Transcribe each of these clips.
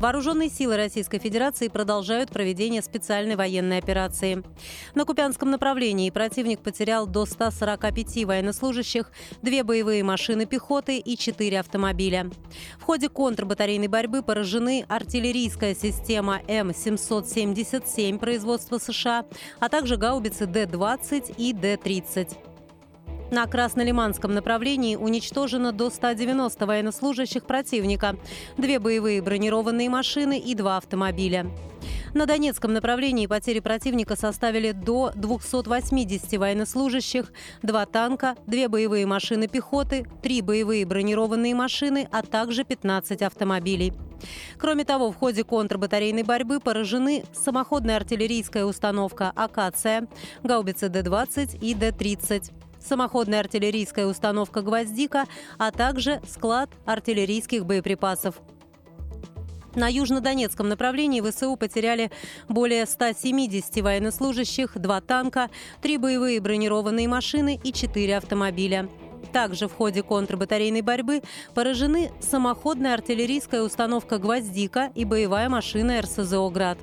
Вооруженные силы Российской Федерации продолжают проведение специальной военной операции. На Купянском направлении противник потерял до 145 военнослужащих, две боевые машины пехоты и четыре автомобиля. В ходе контрбатарейной борьбы поражены артиллерийская система М-777 производства США, а также гаубицы Д-20 и Д-30. На Краснолиманском направлении уничтожено до 190 военнослужащих противника, две боевые бронированные машины и два автомобиля. На Донецком направлении потери противника составили до 280 военнослужащих, два танка, две боевые машины пехоты, три боевые бронированные машины, а также 15 автомобилей. Кроме того, в ходе контрбатарейной борьбы поражены самоходная артиллерийская установка «Акация», гаубицы Д-20 и Д-30 самоходная артиллерийская установка «Гвоздика», а также склад артиллерийских боеприпасов. На южнодонецком направлении ВСУ потеряли более 170 военнослужащих, два танка, три боевые бронированные машины и четыре автомобиля. Также в ходе контрбатарейной борьбы поражены самоходная артиллерийская установка «Гвоздика» и боевая машина РСЗО «Град».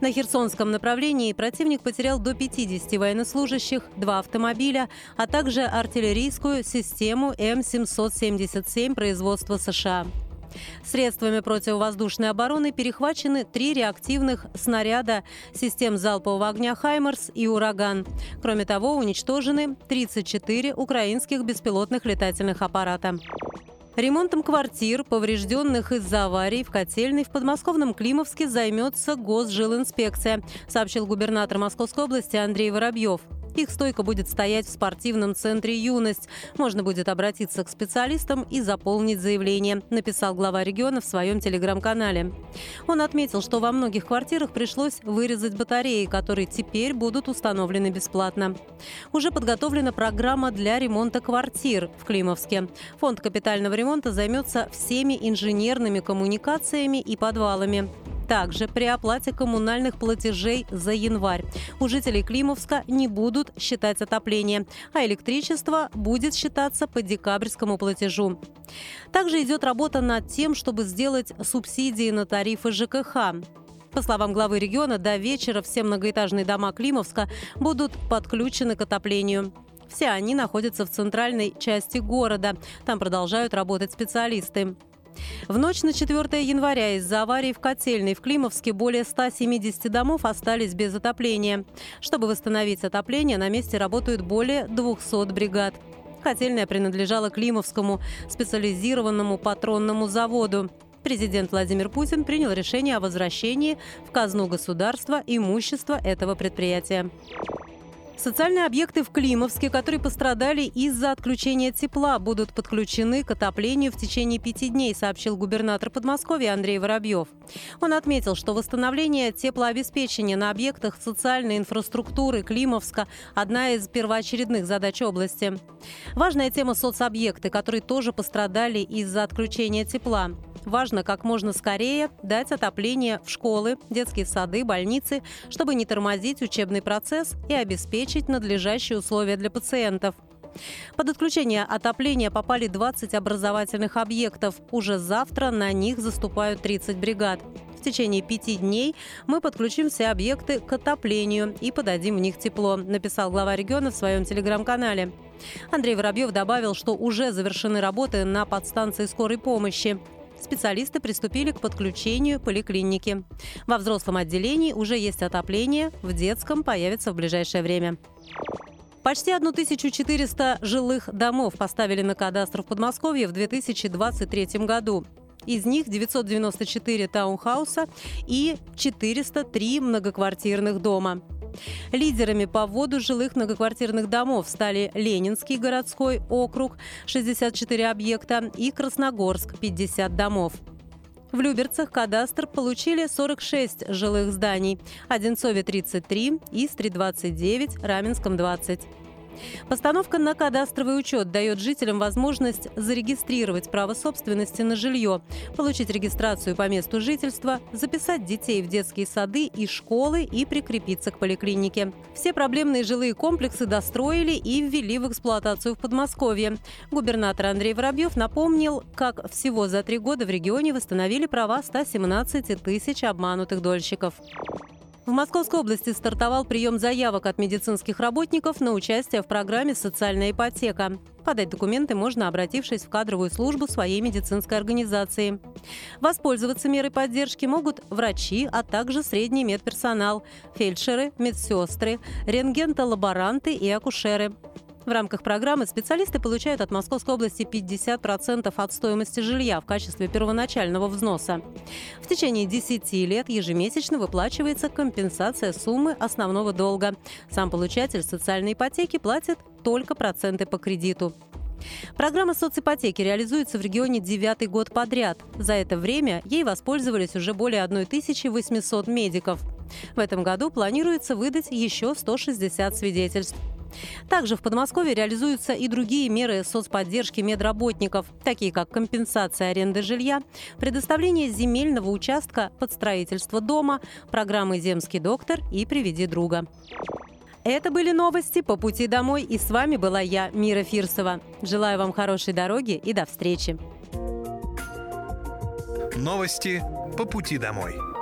На Херсонском направлении противник потерял до 50 военнослужащих, два автомобиля, а также артиллерийскую систему М777 производства США. Средствами противовоздушной обороны перехвачены три реактивных снаряда систем залпового огня «Хаймерс» и «Ураган». Кроме того, уничтожены 34 украинских беспилотных летательных аппарата. Ремонтом квартир, поврежденных из-за аварий в котельной в подмосковном Климовске займется Госжилинспекция, сообщил губернатор Московской области Андрей Воробьев. Их стойка будет стоять в спортивном центре «Юность». Можно будет обратиться к специалистам и заполнить заявление, написал глава региона в своем телеграм-канале. Он отметил, что во многих квартирах пришлось вырезать батареи, которые теперь будут установлены бесплатно. Уже подготовлена программа для ремонта квартир в Климовске. Фонд капитального ремонта займется всеми инженерными коммуникациями и подвалами. Также при оплате коммунальных платежей за январь у жителей Климовска не будут считать отопление, а электричество будет считаться по декабрьскому платежу. Также идет работа над тем, чтобы сделать субсидии на тарифы ЖКХ. По словам главы региона, до вечера все многоэтажные дома Климовска будут подключены к отоплению. Все они находятся в центральной части города. Там продолжают работать специалисты. В ночь на 4 января из-за аварии в котельной в Климовске более 170 домов остались без отопления. Чтобы восстановить отопление, на месте работают более 200 бригад. Котельная принадлежала Климовскому специализированному патронному заводу. Президент Владимир Путин принял решение о возвращении в казну государства имущества этого предприятия. Социальные объекты в Климовске, которые пострадали из-за отключения тепла, будут подключены к отоплению в течение пяти дней, сообщил губернатор Подмосковья Андрей Воробьев. Он отметил, что восстановление теплообеспечения на объектах социальной инфраструктуры Климовска – одна из первоочередных задач области. Важная тема – соцобъекты, которые тоже пострадали из-за отключения тепла. Важно как можно скорее дать отопление в школы, детские сады, больницы, чтобы не тормозить учебный процесс и обеспечить надлежащие условия для пациентов. Под отключение отопления попали 20 образовательных объектов. Уже завтра на них заступают 30 бригад. В течение пяти дней мы подключим все объекты к отоплению и подадим в них тепло, написал глава региона в своем телеграм-канале. Андрей Воробьев добавил, что уже завершены работы на подстанции скорой помощи специалисты приступили к подключению поликлиники. Во взрослом отделении уже есть отопление, в детском появится в ближайшее время. Почти 1400 жилых домов поставили на кадастр в Подмосковье в 2023 году. Из них 994 таунхауса и 403 многоквартирных дома. Лидерами по вводу жилых многоквартирных домов стали Ленинский городской округ – 64 объекта и Красногорск – 50 домов. В Люберцах кадастр получили 46 жилых зданий, Одинцове – 33, Истре – 29, Раменском – 20. Постановка на кадастровый учет дает жителям возможность зарегистрировать право собственности на жилье, получить регистрацию по месту жительства, записать детей в детские сады и школы и прикрепиться к поликлинике. Все проблемные жилые комплексы достроили и ввели в эксплуатацию в Подмосковье. Губернатор Андрей Воробьев напомнил, как всего за три года в регионе восстановили права 117 тысяч обманутых дольщиков. В Московской области стартовал прием заявок от медицинских работников на участие в программе «Социальная ипотека». Подать документы можно, обратившись в кадровую службу своей медицинской организации. Воспользоваться мерой поддержки могут врачи, а также средний медперсонал, фельдшеры, медсестры, рентгентолаборанты и акушеры. В рамках программы специалисты получают от Московской области 50% от стоимости жилья в качестве первоначального взноса. В течение 10 лет ежемесячно выплачивается компенсация суммы основного долга. Сам получатель социальной ипотеки платит только проценты по кредиту. Программа соципотеки реализуется в регионе девятый год подряд. За это время ей воспользовались уже более 1800 медиков. В этом году планируется выдать еще 160 свидетельств. Также в Подмосковье реализуются и другие меры соцподдержки медработников, такие как компенсация аренды жилья, предоставление земельного участка под строительство дома, программы «Земский доктор» и «Приведи друга». Это были новости по пути домой, и с вами была я, Мира Фирсова. Желаю вам хорошей дороги и до встречи. Новости по пути домой.